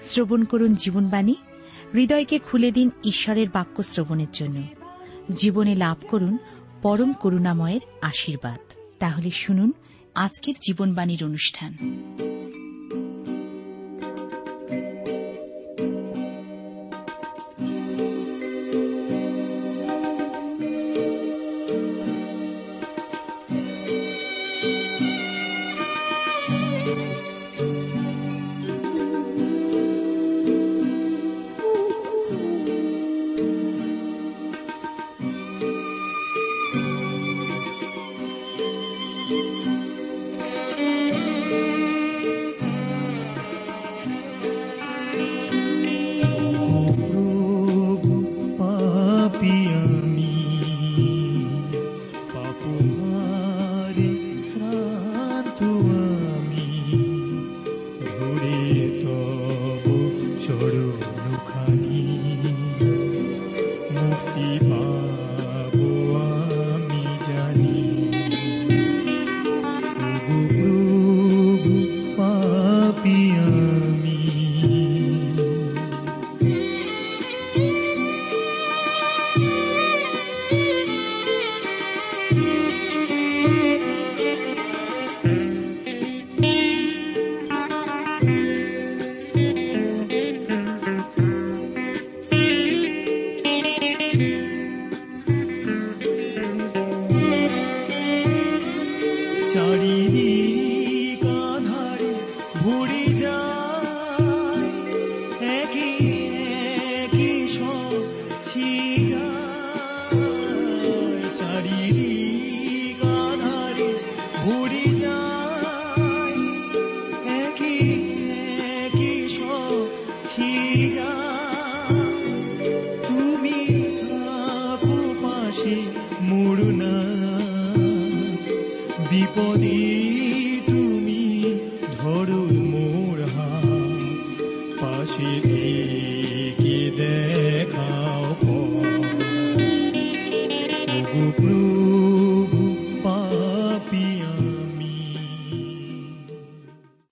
শ্রবণ করুন জীবনবাণী। হৃদয়কে খুলে দিন ঈশ্বরের বাক্য শ্রবণের জন্য। জীবনে লাভ করুন পরম করুণাময়ের আশীর্বাদ। তাহলে শুনুন আজকের জীবনবাণীর অনুষ্ঠান।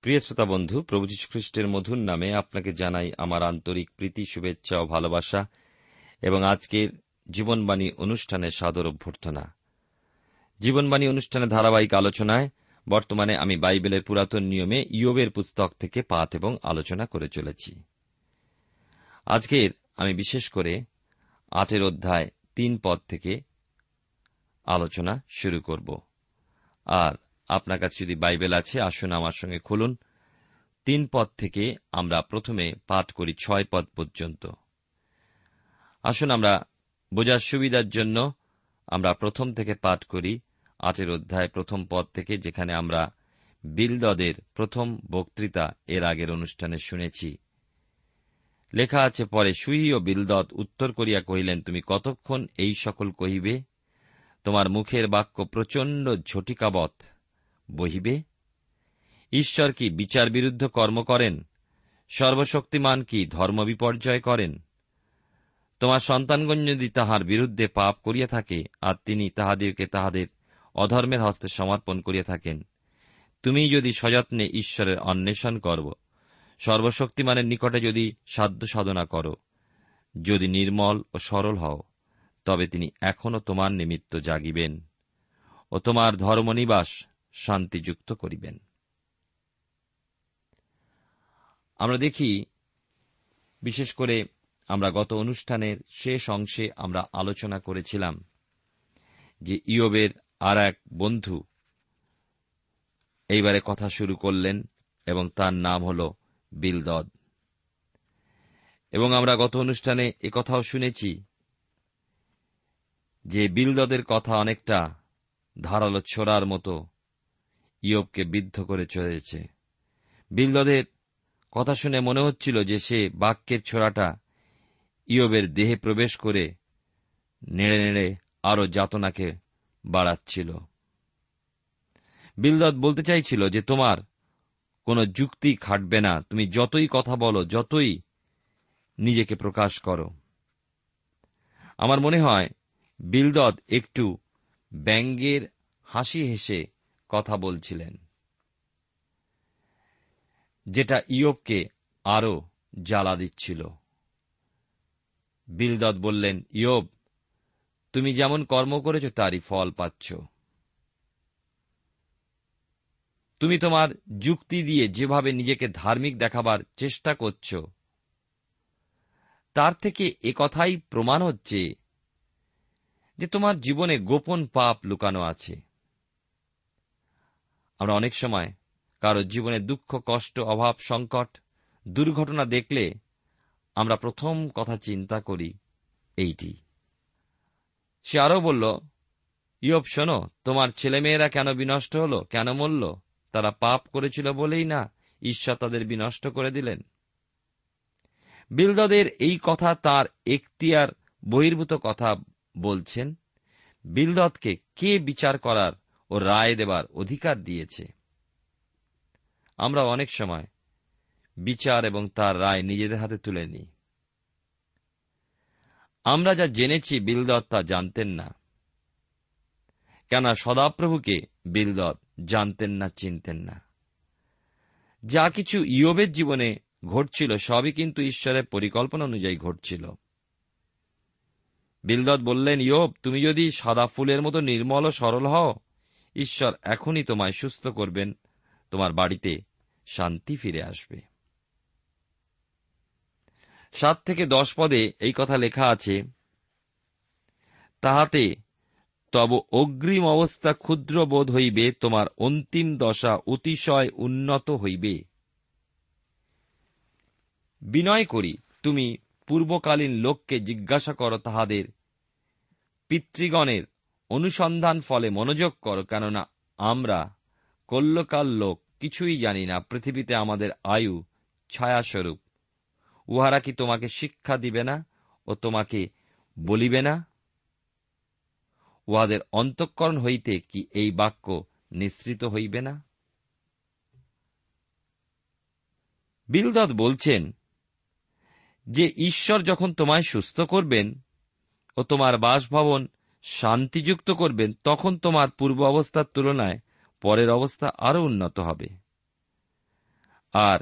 প্রিয় শ্রোতা বন্ধু, প্রভু খ্রিস্টের মধুর নামে আপনাকে জানাই আমার আন্তরিক প্রীতি, শুভেচ্ছা ও ভালোবাসা এবং আজকের জীবনবাণী অনুষ্ঠানে সাদর অভ্যর্থনা। জীবনবাণী অনুষ্ঠানে ধারাবাহিক আলোচনায় বর্তমানে আমি বাইবেলের পুরাতন নিয়মে ইয়োবের পুস্তক থেকে পাঠ এবং আলোচনা করে চলেছি। আজকের আমি বিশেষ করে আটের অধ্যায় তিন পদ থেকে আলোচনা শুরু করব। আর আপনার কাছে যদি বাইবেল আছে, আসুন আমার সঙ্গে খুলুন। তিন পদ থেকে আমরা প্রথমে পাঠ করি ছয় পদ পর্যন্ত। আসুন আমরা বোঝার সুবিধার জন্য আমরা প্রথম থেকে পাঠ করি আটের অধ্যায় প্রথম পদ থেকে, যেখানে আমরা বিলদদের প্রথম বক্তৃতা এর আগের অনুষ্ঠানে শুনেছি। লেখা আছে, পরে সুই ও বিলদত উত্তর করিয়া কহিলেন, তুমি কতক্ষণ এই সকল কহিবে? তোমার মুখের বাক্য প্রচণ্ড ঝটিকাবৎ। বহিবে, ঈশ্বর কি বিচার বিরুদ্ধ কর্ম করেন? সর্বশক্তিমান কি ধর্ম বিপর্যয় করেন? তোমার সন্তানগণ যদি তাহার বিরুদ্ধে পাপ করিয়া থাকে, আর তিনি তাহাদেরকে তাহাদের অধর্মের হস্তে সমর্পণ করিয়া থাকেন, তুমি যদি সযত্নে ঈশ্বরের অন্বেষণ করব, সর্বশক্তিমানের নিকটে যদি সাধ্য সাধনা করো, যদি নির্মল ও সরল হও। তবে তিনি এখনও তোমার নিমিত্ত জাগিবেন ও তোমার ধর্মনিবাস শান্তিযুক্ত করিবেন। আমরা দেখি, বিশেষ করে আমরা গত অনুষ্ঠানের শেষ অংশে আমরা আলোচনা করেছিলাম যে ইয়বের আর এক বন্ধু এইবারে কথা শুরু করলেন এবং তার নাম হল বিলদদ। এবং আমরা গত অনুষ্ঠানে কথাও শুনেছি যে বিলদদের কথা অনেকটা ধারালো ছোড়ার মতো ইয়বকে বিদ্ধ করে চলেছে। বিলদদের কথা শুনে মনে হচ্ছিল যে সে বাক্যের ছোড়াটা ইয়বের দেহে প্রবেশ করে নেড়ে নেড়ে আরও যাতনাকে বাড়াচ্ছিল। বিলদত বলতে চাইছিল যে, তোমার কোনো যুক্তি খাটবে না। তুমি যতই কথা বলো, যতই নিজেকে প্রকাশ করো। আমার মনে হয় বিলদত একটু ব্যঙ্গের হাসি হেসে কথা বলছিলেন। যেটা ইয়বকে আরও জ্বালা দিচ্ছিল। বিলদত বললেন, ইয়ব, তুমি যেমন কর্ম করেছ, তারই ফল পাচ্ছ। তুমি তোমার যুক্তি দিয়ে যেভাবে নিজেকে ধার্মিক দেখাবার চেষ্টা করছ, তার থেকে কথাই প্রমাণ হচ্ছে যে তোমার জীবনে গোপন পাপ লুকানো আছে। আমরা অনেক সময় কারও জীবনে দুঃখ, কষ্ট, অভাব, সংকট, দুর্ঘটনা দেখলে আমরা প্রথম কথা চিন্তা করি, এইটি। সে আরও বলল, ইয়ব, শোনো, তোমার ছেলেমেয়েরা কেন বিনষ্ট হল? কেন মরল? তারা পাপ করেছিল বলেই না ঈশ্বর তাদের বিনষ্ট করে দিলেন। বিলদদের এই কথা তার এখতিয়ার বহির্ভূত কথা বলছেন, বিলদতকে কে বিচার করার ও রায় দেবার অধিকার দিয়েছে? আমরা অনেক সময় বিচার এবং তার রায় নিজেদের হাতে তুলে নিই। আমরা যা জেনেছি বিলদত তা জানতেন না। কেন সদাপ্রভুকে বিলদত জানতেন না, চিনতেন না। যা কিছু ইয়বের জীবনে ঘটছিল সবই কিন্তু ঈশ্বরের পরিকল্পনা অনুযায়ী ঘটছিল। বিলদত বললেন, ইয়ব, তুমি যদি সাদা ফুলের মতো নির্মল ও সরল হও, ঈশ্বর এখনই তোমায় সুস্থ করবেন, তোমার বাড়িতে শান্তি ফিরে আসবে। সাত থেকে দশ পদে এই কথা লেখা আছে, তাহাতে তব অগ্রিম অবস্থা ক্ষুদ্র বোধ হইবে, তোমার অন্তিম দশা অতিশয় উন্নত হইবে। বিনয় করি, তুমি পূর্বকালীন লোককে জিজ্ঞাসা করো তাহাদের। পিতৃগণের অনুসন্ধান ফলে মনোযোগ করো, কেননা আমরা কল্যকাল লোক, কিছুই জানি না, পৃথিবীতে আমাদের আয়ু ছায়াস্বরূপ। উহারা কি তোমাকে শিক্ষা দিবে না ও তোমাকে বলিবে না? উহাদের অন্তঃকরণ হইতে কি এই বাক্য নিঃসৃত হইবে না? বিলদত বলছেন যে ঈশ্বর যখন তোমায় সুস্থ করবেন ও তোমার বাসভবন শান্তিযুক্ত করবেন, তখন তোমার পূর্ব অবস্থার তুলনায় পরের অবস্থা আরও উন্নত হবে। আর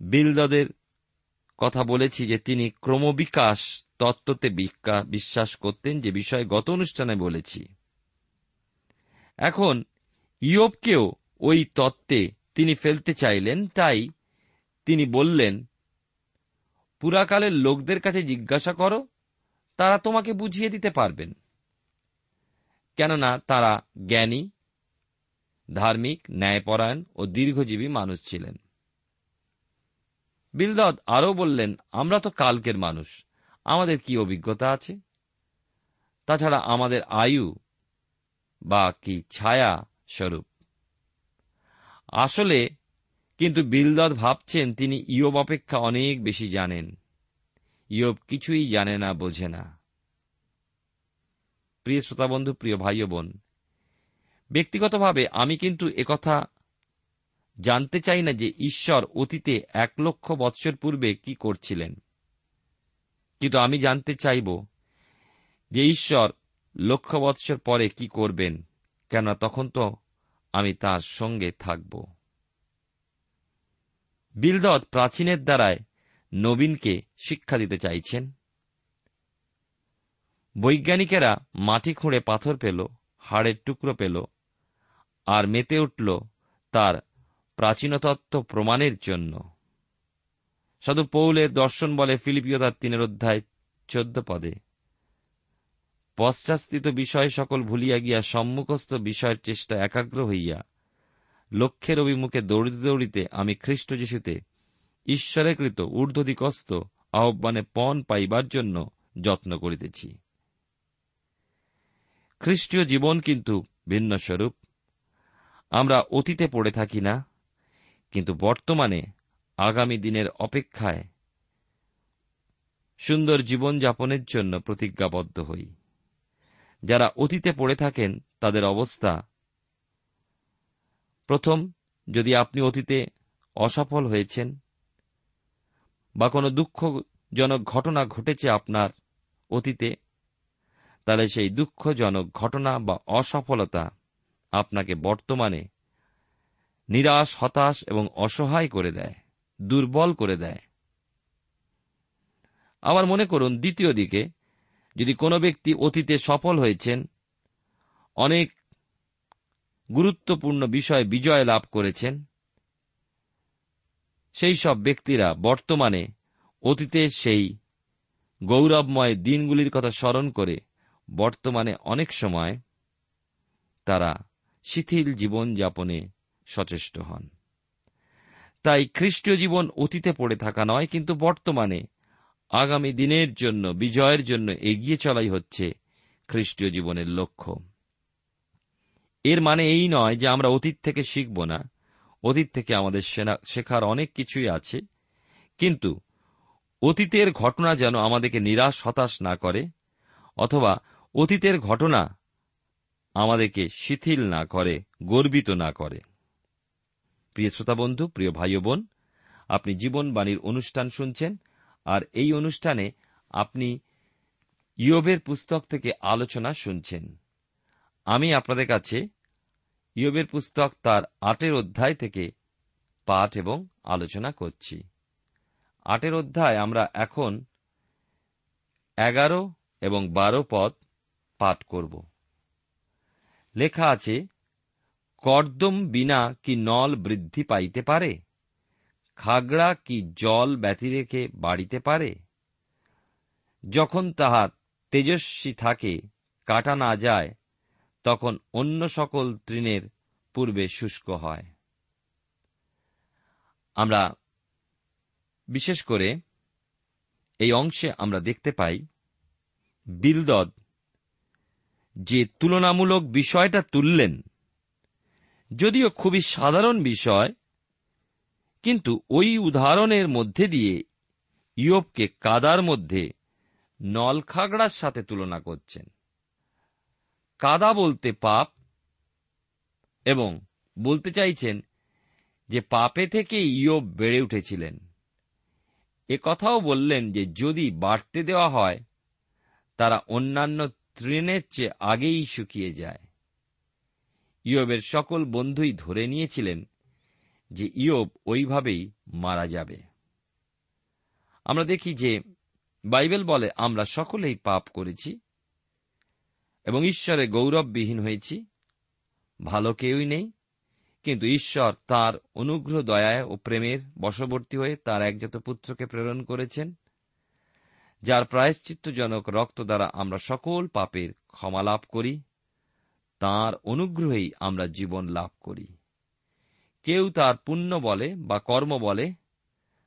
বিলদদের কথা বলেছি যে তিনি ক্রমবিকাশ তত্ত্বতে বিশ্বাস করতেন যে বিষয়ে গত অনুষ্ঠানে বলেছি। এখন ইয়বকেও ওই তত্ত্বে তিনি ফেলতে চাইলেন, তাই তিনি বললেন পুরাকালের লোকদের কাছে জিজ্ঞাসা করো, তারা তোমাকে বুঝিয়ে দিতে পারবেন। কেননা তারা জ্ঞানী, ধার্মিক, ন্যায়পরায়ণ ও দীর্ঘজীবী মানুষ ছিলেন। বিলদত আরও বললেন, আমরা তো কালকের মানুষ, আমাদের কি অভিজ্ঞতা আছে? তাছাড়া আমাদের আয়ু বা কি ছায়া স্বরূপ। আসলে কিন্তু বিলদত ভাবছেন তিনি ইয়ব অপেক্ষা অনেক বেশি জানেন। ইয়ব কিছুই জানে না, বোঝে না। প্রিয় শ্রোতাবন্ধু, প্রিয় ভাই বোন, ব্যক্তিগতভাবে আমি কিন্তু একথা জানতে চাই না যে ঈশ্বর অতীতে এক লক্ষ বৎসর পূর্বে কি করছিলেন। কিন্তু আমি জানতে চাইব যে ঈশ্বর লক্ষ বৎসর পরে কি করবেন কেন তখন তো আমি তার সঙ্গে থাকব। বিলদত প্রাচীনের দ্বারায় নবীনকে শিক্ষা দিতে চাইছেন। বৈজ্ঞানিকেরা মাটি খুঁড়ে পাথর পেল, হাড়ের টুকরো পেল আর মেতে উঠল তার প্রাচীনতত্ত্ব প্রমাণের জন্য। সাধু পৌলের দর্শন বলে ফিলিপিও তার তিনের অধ্যায় চোদ্দ পদে পশ্চাৎস্থিত বিষয় সকল ভুলিয়া গিয়া সম্মুখস্থ বিষয়ের চেষ্টা একাগ্র হইয়া লক্ষ্যের অভিমুখে দৌড়িতে দৌড়িতে আমি খ্রিস্ট যিশুতে ঈশ্বরেকৃত ঊর্ধ্বদিকস্ত আহ্বানে পণ পাইবার জন্য যত্ন করিতেছি। খ্রিস্টীয় জীবন কিন্তু ভিন্ন স্বরূপ। আমরা অতীতে পড়ে থাকি না, কিন্তু বর্তমানে আগামী দিনের অপেক্ষায় সুন্দর জীবন যাপনের জন্য প্রতিজ্ঞাবদ্ধ হই। যারা অতীতে পড়ে থাকেন, তাদের অবস্থা প্রথম, যদি আপনি অতীতে অসফল হয়েছেন বা কোনো দুঃখজনক ঘটনা ঘটেছে আপনার অতীতে, তাহলে সেই দুঃখজনক ঘটনা বা অসফলতা আপনাকে বর্তমানে নিরাশ, হতাশ এবং অসহায় করে দেয়, দুর্বল করে দেয়। আবার মনে করুন, দ্বিতীয় দিকে, যদি কোনো ব্যক্তি অতীতে সফল হয়েছেন, অনেক গুরুত্বপূর্ণ বিষয়ে বিজয় লাভ করেছেন। সেই সব ব্যক্তিরা বর্তমানে অতীতের সেই গৌরবময় দিনগুলির কথা স্মরণ করে বর্তমানে অনেক সময় তারা শিথিল জীবন যাপনে সচেষ্ট হন। তাই খ্রিস্টীয় জীবন অতীতে পড়ে থাকা নয়, কিন্তু বর্তমানে আগামী দিনের জন্য, বিজয়ের জন্য এগিয়ে চলাই হচ্ছে খ্রিস্টীয় জীবনের লক্ষ্য। এর মানে এই নয় যে আমরা অতীত থেকে শিখব না। অতীত থেকে আমাদের শেখার অনেক কিছুই আছে। কিন্তু অতীতের ঘটনা যেন আমাদেরকে নিরাশ, হতাশ না করে, অথবা অতীতের ঘটনা আমাদেরকে শিথিল না করে, গর্বিত না করে। প্রিয় শ্রোতা বন্ধু প্রিয় ভাই বোন, আপনি জীবনবাণীর অনুষ্ঠান শুনছেন, আর এই অনুষ্ঠানে আপনি ইয়বের পুস্তক থেকে আলোচনা শুনছেন। আমি আপনাদের কাছে ইয়বের পুস্তক তার আটের অধ্যায় থেকে পাঠ এবং আলোচনা করছি। আটের অধ্যায় আমরা এখন এগারো এবং বারো পদ পাঠ করব। লেখা আছে, কর্দম বিনা কি নল বৃদ্ধি পাইতে পারে? খাগড়া কি জল ব্যতি রেখে বাড়িতে পারে? যখন তাহা তেজস্বী থাকে, কাটা না যায় তখন অন্য সকল তৃণের পূর্বে শুষ্ক হয়। আমরা বিশেষ করে এই অংশে আমরা দেখতে পাই, বিলদদ যে তুলনামূলক বিষয়টা তুললেন, যদিও খুবই সাধারণ বিষয়, কিন্তু ওই উদাহরণের মধ্যে দিয়ে ইয়বকে কাদার মধ্যে নলখাগড়ার সাথে তুলনা করছেন। কাদা বলতে পাপ এবং বলতে চাইছেন যে পাপে থেকে ইয়ব বেড়ে উঠেছিলেন। এ কথাও বললেন যে যদি বাড়তে দেওয়া হয়, তারা অন্যান্য তৃণের চেয়ে আগেই শুকিয়ে যায়। ইয়বের সকল বন্ধুই ধরে নিয়েছিলেন যে ইয়ব ওইভাবেই মারা যাবে। আমরা দেখি যে বাইবেল বলে, আমরা সকলেই পাপ করেছি এবং ঈশ্বরে গৌরববিহীন হয়েছি। ভালো কেউই নেই, কিন্তু ঈশ্বর তার অনুগ্রহ, দয়ায় ও প্রেমের বশবর্তী হয়ে তার একজাত পুত্রকে প্রেরণ করেছেন, যার প্রায়শ্চিত্তজনক রক্ত দ্বারা আমরা সকল পাপের ক্ষমা লাভ করি, তাঁর অনুগ্রহেই আমরা জীবন লাভ করি। কেউ তার পুণ্য বলে বা কর্ম বলে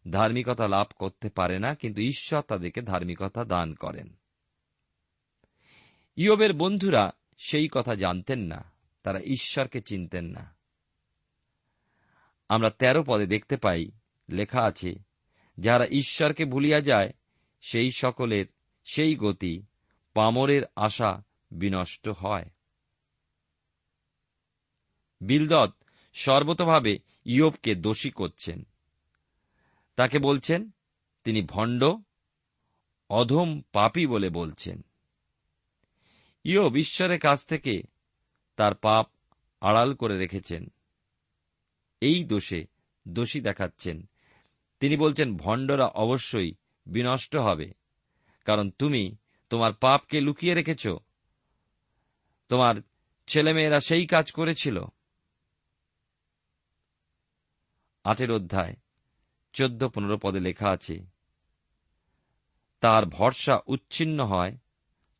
ধার্মিকতা লাভ করতে পারে না, কিন্তু ঈশ্বর তাদেরকে ধার্মিকতা দান করেন। ইয়বের বন্ধুরা সেই কথা জানতেন না, তারা ঈশ্বরকে চিনতেন না। আমরা তেরো পদে দেখতে পাই, লেখা আছে যারা ঈশ্বরকে ভুলিয়া যায়, সেই সকলের সেই গতি পামরের আশা বিনষ্ট হয়। বিলদত সর্বতভাবে ইয়বকে দোষী করছেন। তাকে বলছেন, তিনি ভণ্ড, অধম পাপী বলে বলছেন। ইয়ব ঈশ্বরের কাছ থেকে তার পাপ আড়াল করে রেখেছেন। এই দোষে দোষী দেখাচ্ছেন। তিনি বলছেন, ভণ্ডরা অবশ্যই বিনষ্ট হবে, কারণ তুমি তোমার পাপকে লুকিয়ে রেখেছ। তোমার ছেলেমেয়েরা সেই কাজ করেছিল। আটের অধ্যায়, চোদ্দ পনেরো পদে লেখা আছে, তার ভরসা উচ্ছিন্ন হয়,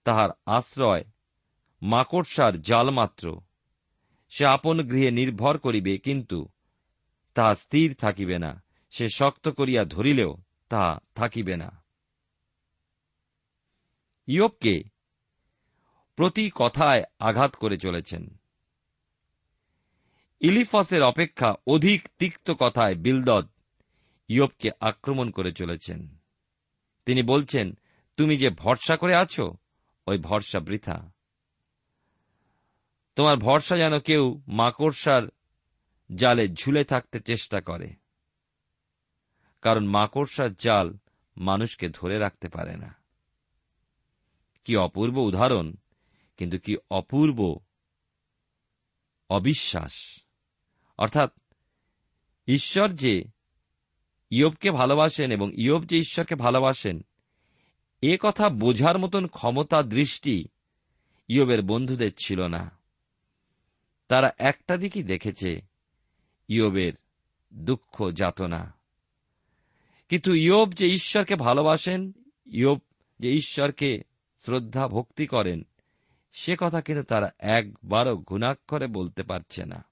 তাহার আশ্রয় মাকড়সার জাল মাত্র। সে আপন গৃহে নির্ভর করিবে, কিন্তু তাহা স্থির থাকিবে না। সে শক্ত করিয়া ধরিলেও তাহা থাকিবে না। ইয়বকে প্রতি কথায় আঘাত করে চলেছেন। ইলিফসের অপেক্ষা অধিক তিক্ত কথায় বিলদদ ইয়বকে আক্রমণ করে চলেছেন। তিনি বলছেন, তুমি যে ভরসা করে আছো, ওই ভরসা বৃথা। তোমার ভরসা যেন কেউ মাকড়সার জালে ঝুলে থাকতে চেষ্টা করে। কারণ মাকড়সার জাল মানুষকে ধরে রাখতে পারে না। কি অপূর্ব উদাহরণ, কিন্তু কি অপূর্ব অবিশ্বাস। অর্থাৎ ঈশ্বর যে ইয়বকে ভালোবাসেন এবং ইয়ব যে ঈশ্বরকে ভালোবাসেন, এ কথা বোঝার মতন ক্ষমতা, দৃষ্টি ইয়বের বন্ধুদের ছিল না। তারা একটা দিকই দেখেছে, ইয়বের দুঃখ যাতনা। কিন্তু ইয়ব যে ঈশ্বরকে ভালোবাসেন, ইয়ব যে ঈশ্বরকে শ্রদ্ধা ভক্তি করেন, সে কথা কিন্তু তারা একবারও গুণাক্ষরে বলতে পারছে না।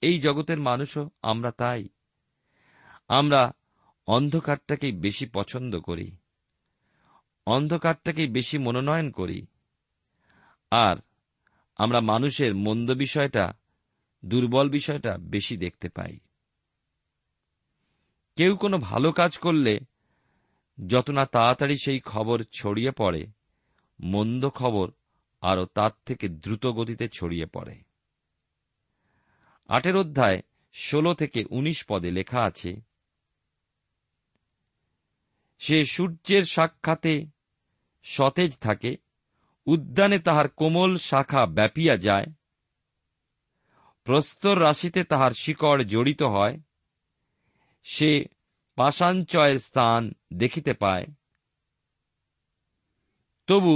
এই জগতের মানুষও আমরা তাই। আমরা অন্ধকারটাকেই বেশি পছন্দ করি, অন্ধকারটাকেই বেশি মনোনয়ন করি, আর আমরা মানুষের মন্দ বিষয়টা, দুর্বল বিষয়টা বেশি দেখতে পাই। কেউ কোনো ভালো কাজ করলে যত না তাড়াতাড়ি সেই খবর ছড়িয়ে পড়ে, মন্দ খবর আরও তার থেকে দ্রুত গতিতে ছড়িয়ে পড়ে। আটের অধ্যায় ষোলো থেকে উনিশ পদে লেখা আছে, সে সূর্যের সাক্ষাতে সতেজ থাকে উদ্যানে তাহার কোমল শাখা ব্যাপিয়া যায়, প্রস্তর রাশিতে তাহার শিকড় জড়িত হয়, সে পাশাঞ্চয়ের স্থান দেখিতে পায়। তবু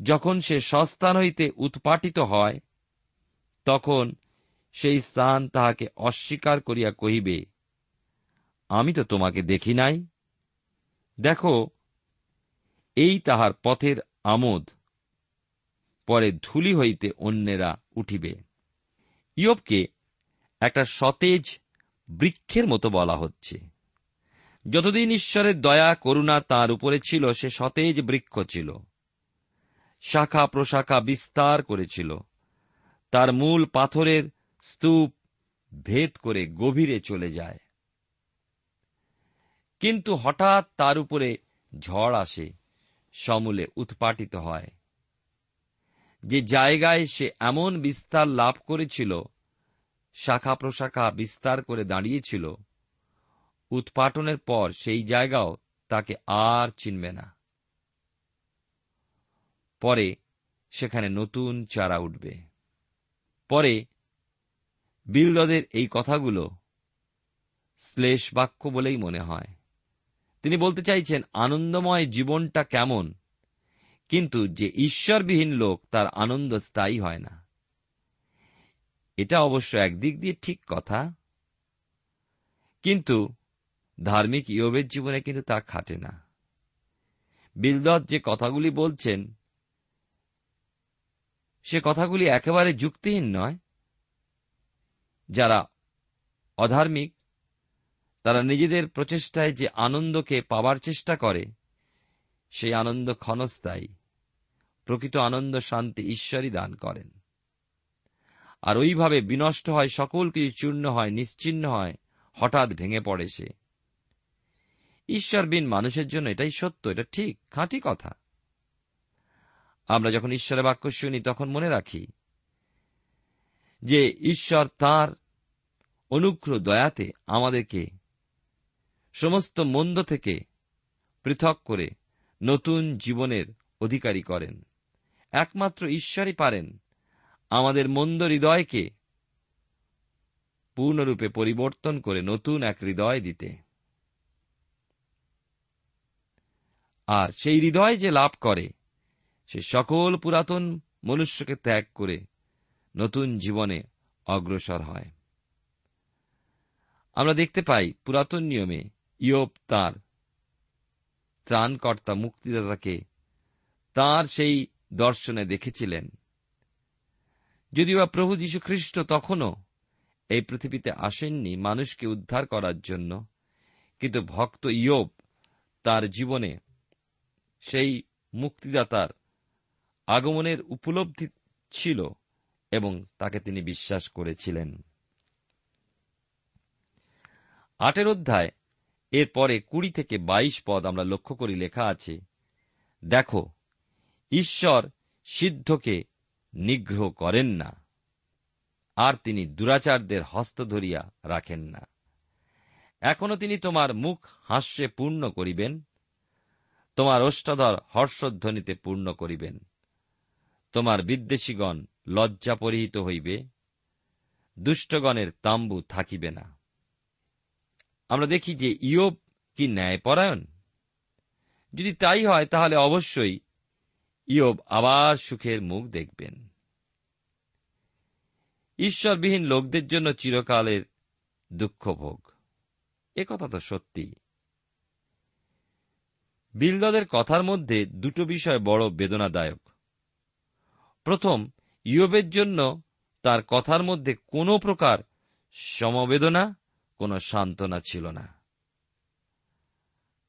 যখন সে সস্থান হইতে উৎপাটিত হয়, তখন সেই স্থান তাহাকে অস্বীকার করিয়া কহিবে, আমি তো তোমাকে দেখি নাই। দেখো, এই তাহার পথের আমোদ। পরে ধুলি হইতে অন্যেরা উঠিবে। ইয়বকে একটা সতেজ বৃক্ষের মতো বলা হচ্ছে। যতদিন ঈশ্বরের দয়া, করুণা তার উপরে ছিল, সে সতেজ বৃক্ষ ছিল। শাখা প্রশাখা বিস্তার করেছিল। তার মূল পাথরের স্তূপ ভেদ করে গভীরে চলে যায়। কিন্তু হঠাৎ তার উপরে ঝড় আসে। সমূলে উৎপাটিত হয়। যে জায়গায় সে এমন বিস্তার লাভ করেছিল, শাখা প্রশাখা বিস্তার করে দাঁড়িয়েছিল, উৎপাটনের পর সেই জায়গাও তাকে আর চিনবে না। পরে সেখানে নতুন চারা উঠবে। পরে বিলদদের এই কথাগুলো শ্লেষ বাক্য বলেই মনে হয়। তিনি বলতে চাইছেন, আনন্দময় জীবনটা কেমন? কিন্তু যে ঈশ্বরবিহীন লোক, তার আনন্দ স্থায়ী হয় না। এটা অবশ্য একদিক দিয়ে ঠিক কথা। কিন্তু ধার্মিক ইয়বের জীবনে কিন্তু তা খাটে না। বিলদত যে কথাগুলি বলছেন, সে কথাগুলি একেবারে যুক্তিহীন নয়। যারা অধার্মিক তারা নিজেদের প্রচেষ্টায় যে আনন্দকে পাবার চেষ্টা করে, সেই আনন্দ ক্ষণস্থায়ী। প্রকৃত আনন্দ শান্তি ঈশ্বরই দান করেন। আর ওইভাবে বিনষ্ট হয়, সকল কিছু চূর্ণ হয় নিশ্চিন্ন হয়, হঠাৎ ভেঙে পড়ে সে। ঈশ্বরবিন মানুষের জন্য এটাই সত্য, এটা ঠিক, খাঁটি কথা। আমরা যখন ঈশ্বরের বাক্য শুনি, তখন মনে রাখি যে ঈশ্বর তার অনুগ্রহ দয়াতে আমাদেরকে সমস্ত মন্দ থেকে পৃথক করে নতুন জীবনের অধিকারী করেন। একমাত্র ঈশ্বরই পারেন আমাদের মন্দ হৃদয়কে পূর্ণরূপে পরিবর্তন করে নতুন এক হৃদয় দিতে। আর সেই হৃদয় যে লাভ করে, সে সকল পুরাতন মনুষ্যকে ত্যাগ করে নতুন জীবনে অগ্রসর হয়। আমরা দেখতে পাই পুরাতন নিয়মে ইয়োপ তার ত্রাণকর্তা, মুক্তিদাতাকে তার সেই দর্শনে দেখেছিলেন। যদিও বা প্রভু যীশু খ্রিস্ট তখনও এই পৃথিবীতে আসেননি মানুষকে উদ্ধার করার জন্য, কিন্তু ভক্ত ইয়োব তার জীবনে সেই মুক্তিদাতার আগমনের উপলব্ধি ছিল এবং তাকে তিনি বিশ্বাস করেছিলেন। আটের অধ্যায় এর পরে কুড়ি থেকে বাইশ পদ আমরা লক্ষ্য করি লেখা আছে, দেখো, ঈশ্বর সিদ্ধকে নিগ্রহ করেন না, আর তিনি দুরাচারদের হস্ত ধরিয়া রাখেন না। এখনও তিনি তোমার মুখ হাস্যে পূর্ণ করিবেন, তোমার ওষ্ঠাধর হর্ষধ্বনিতে পূর্ণ করিবেন, তোমার বিদ্বেষীগণ লজ্জা পরিহিত হইবে, দুষ্টগণের তাম্বু থাকিবে না। আমরা দেখি যে ইয়োব কি ন্যায়পরায়ণ? যদি তাই হয়, তাহলে অবশ্যই ইয়োব আবার সুখের মুখ দেখবেন। ঈশ্বরবিহীন লোকদের জন্য চিরকালের দুঃখ ভোগ এ কথা তো সত্যি। বিলদদের কথার মধ্যে দুটো বিষয় বড় বেদনাদায়ক। প্রথম, ইয়োবের জন্য তার কথার মধ্যে কোনো প্রকার সমবেদনা কোনো সান্ত্বনা ছিল না।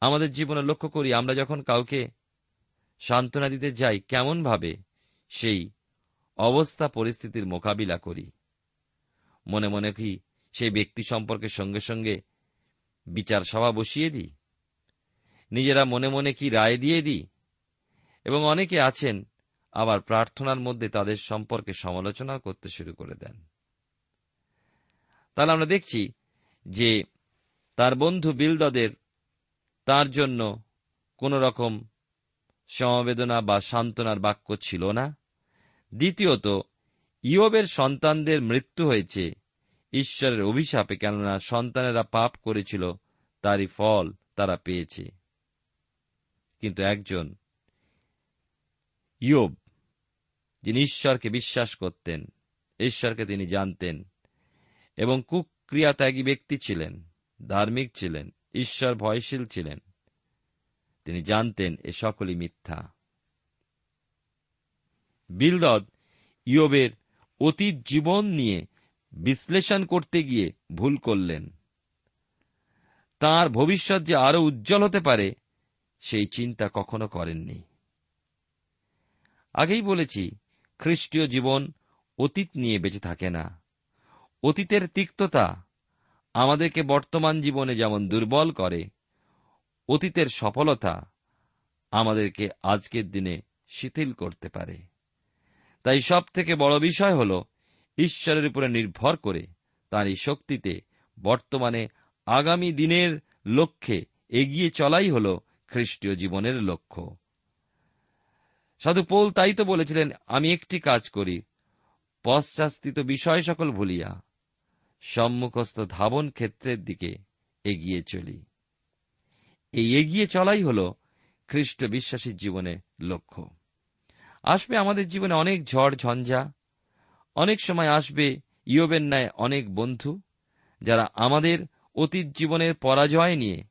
আমাদের জীবনে লক্ষ্য করি, আমরা যখন কাউকে সান্ত্বনা দিতে যাই, কেমনভাবে সেই অবস্থা পরিস্থিতির মোকাবিলা করি। মনে মনে কি সেই ব্যক্তি সম্পর্কে সঙ্গে সঙ্গে বিচার সভা বসিয়ে দিই? নিজেরা মনে মনে কি রায় দিয়ে দিই? এবং অনেকে আছেন, আবার প্রার্থনার মধ্যে তাদের সম্পর্কে সমালোচনা করতে শুরু করে দেন। তাহলে আমরা দেখছি যে তার বন্ধু বিলদদের তার জন্য কোন রকম সমবেদনা বা সান্ত্বনার বাক্য ছিল না। দ্বিতীয়ত, ইয়বের সন্তানদের মৃত্যু হয়েছে ঈশ্বরের অভিশাপে, কেননা সন্তানেরা পাপ করেছিল, তারই ফল তারা পেয়েছে। কিন্তু একজন ইয়োব, যিনি ঈশ্বরকে বিশ্বাস করতেন, ঈশ্বরকে তিনি জানতেন এবং কুক্রিয়াত্যাগী ব্যক্তি ছিলেন, ধার্মিক ছিলেন, ঈশ্বর ভয়শীল ছিলেন। তিনি জানতেন এ সকলই মিথ্যা। বিলরদ ইয়োবের অতীত জীবন নিয়ে বিশ্লেষণ করতে গিয়ে ভুল করলেন। তার ভবিষ্যৎ যে আরও উজ্জ্বল হতে পারে, সেই চিন্তা কখনো করেননি। আগেই বলেছি, খ্রিস্টীয় জীবন অতীত নিয়ে বেঁচে থাকে না। অতীতের তিক্ততা আমাদেরকে বর্তমান জীবনে যেমন দুর্বল করে, অতীতের সফলতা আমাদেরকে আজকের দিনে শিথিল করতে পারে। তাই সব থেকে বড় বিষয় হল ঈশ্বরের উপরে নির্ভর করে তার এই শক্তিতে বর্তমানে আগামী দিনের লক্ষ্যে এগিয়ে চলাই হল খ্রিস্টীয় জীবনের লক্ষ্য। সাধু পোল তাই তো বলেছিলেন, আমি একটি কাজ করি পশ্চাস্তিত বিষয় সকল ভুলিয়া। সম্মুখস্থ ধাবন ক্ষেত্রের দিকে এগিয়ে চলি। এই এগিয়ে চলাই হল খ্রিস্ট বিশ্বাসীর জীবনে লক্ষ্য। আসবে আমাদের জীবনে অনেক ঝড়, ঝঞ্ঝা। অনেক সময় আসবে ইয়বের ন্যায় অনেক বন্ধু, যারা আমাদের অতীত জীবনের পরাজয় নিয়ে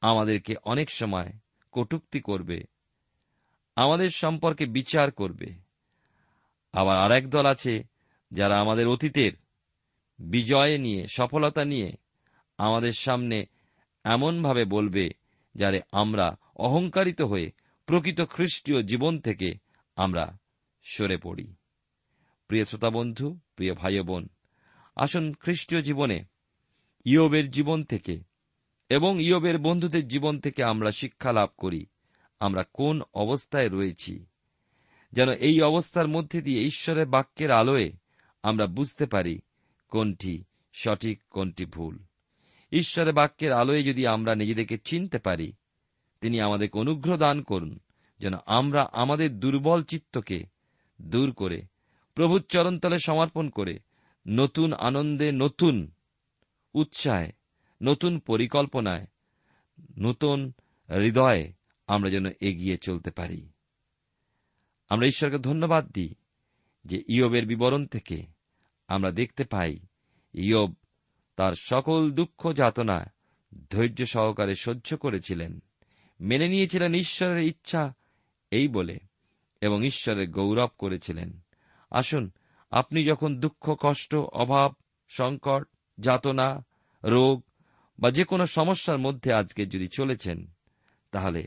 আমাদেরকে অনেক সময় কটুক্তি করবে, আমাদের সম্পর্কে বিচার করবে। আবার আরেক দল আছে যারা আমাদের অতীতের বিজয় নিয়ে, সফলতা নিয়ে আমাদের সামনে এমনভাবে বলবে যারে আমরা অহংকারিত হয়ে প্রকৃত খ্রিস্টীয় জীবন থেকে আমরা সরে পড়ি। প্রিয় শ্রোতা বন্ধু, প্রিয় ভাই বোন, আসুন খ্রিস্টীয় জীবনে ইয়বের জীবন থেকে এবং ইয়বের বন্ধুদের জীবন থেকে আমরা শিক্ষা লাভ করি, আমরা কোন অবস্থায় রয়েছি, যেন এই অবস্থার মধ্যে দিয়ে ঈশ্বরের বাক্যের আলোয় আমরা বুঝতে পারি কোনটি সঠিক, কোনটি ভুল? ঈশ্বরের বাক্যের আলোয় যদি আমরা নিজেদেরকে চিনতে পারি, তিনি আমাদেরকে অনুগ্রহ দান করুন যেন আমরা আমাদের দুর্বল চিত্তকে দূর করে, প্রভুর চরণতলে সমর্পণ করে, নতুন আনন্দে, নতুন উৎসাহে, নতুন পরিকল্পনায়, নতুন হৃদয়ে আমরা যেন এগিয়ে চলতে পারি। আমরা ঈশ্বরকে ধন্যবাদ দিই যে ইয়বের বিবরণ থেকে আমরা দেখতে পাই, ইয়ব তার সকল দুঃখ যাতনা ধৈর্য সহকারে সহ্য করেছিলেন। মেনে নিয়েছিলেন ঈশ্বরের ইচ্ছা এই বলে, এবং ঈশ্বরের গৌরব করেছিলেন। আসুন, আপনি যখন দুঃখ, কষ্ট, অভাব, সংকট, যাতনা, রোগ বা যে কোনো সমস্যার মধ্যে আজকে যদি চলেছেন, তাহলে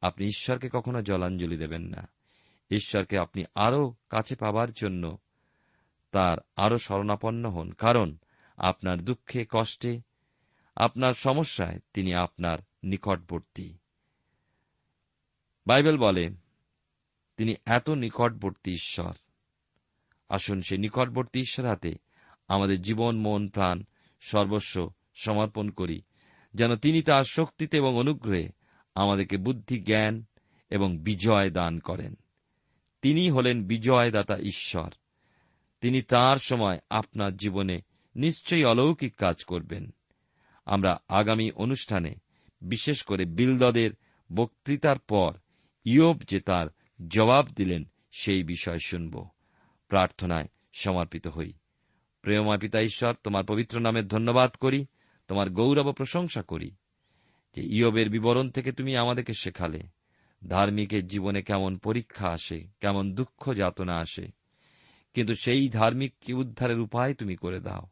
আপনি ঈশ্বরকে কখনো জলাঞ্জলি দেবেন না। ঈশ্বরকে আপনি আরও কাছে পাবার জন্য তার আরও শরণাপন্ন হন, কারণ আপনার দুঃখে, কষ্টে, আপনার সমস্যায় তিনি আপনার নিকটবর্তী। বাইবেল বলে, তিনি এত নিকটবর্তী ঈশ্বর। আসুন সে নিকটবর্তী ঈশ্বর হাতে আমাদের জীবন, মন, প্রাণ সর্বস্ব সমর্পণ করি, যেন তিনি তার শক্তিতে এবং অনুগ্রহে আমাদেরকে বুদ্ধি, জ্ঞান এবং বিজয় দান করেন। তিনি হলেন বিজয়দাতা ঈশ্বর। তিনি তার সময় আপনার জীবনে নিশ্চয়ই অলৌকিক কাজ করবেন। আমরা আগামী অনুষ্ঠানে, বিশেষ করে বিলদদের বক্তৃতার পর, ইয়োব যে তার জবাব দিলেন সেই বিষয় শুনব। প্রার্থনায় সমর্পিত হই। প্রেমা পিতা ঈশ্বর, তোমার পবিত্র নামে ধন্যবাদ করি, তোমার গৌরব প্রশংসা করি যে ইয়বের বিবরণ থেকে তুমি আমাদেরকে শেখালে। ধার্মিকের জীবনে কেমন পরীক্ষা আসে, কেমন দুঃখ যাতনা আসে কিন্তু সেই ধার্মিককে উদ্ধারের উপায় তুমি করে দাও।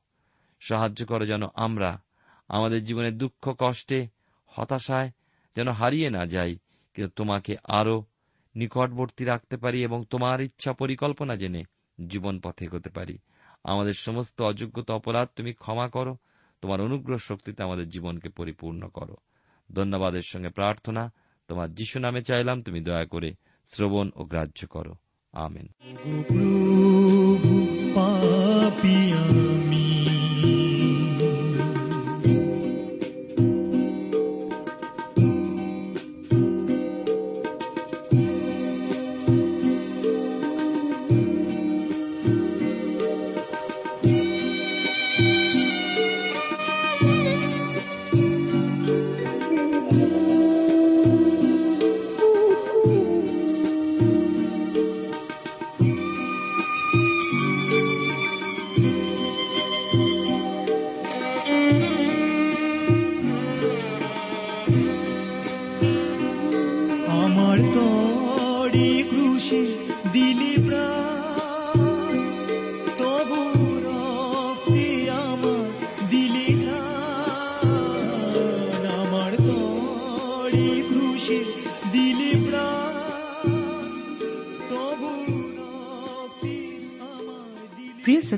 সাহায্য করো যেন আমরা আমাদের জীবনের দুঃখ, কষ্টে, হতাশায় যেন হারিয়ে না যাই, কিন্তু তোমাকে আরও নিকটবর্তী রাখতে পারি এবং তোমার ইচ্ছা পরিকল্পনা জেনে জীবন পথে এগোতে পারি। আমাদের সমস্ত অযোগ্যতা, অপরাধ তুমি ক্ষমা করো। তোমার অনুগ্রহ শক্তিতে আমাদের জীবনকে পরিপূর্ণ করো। ধন্যবাদের সঙ্গে প্রার্থনা, তোমার যিশু নামে চাইলাম, তুমি দয়া করে শ্রবণ ও গ্রাহ্য করো। আমেন। প্রভু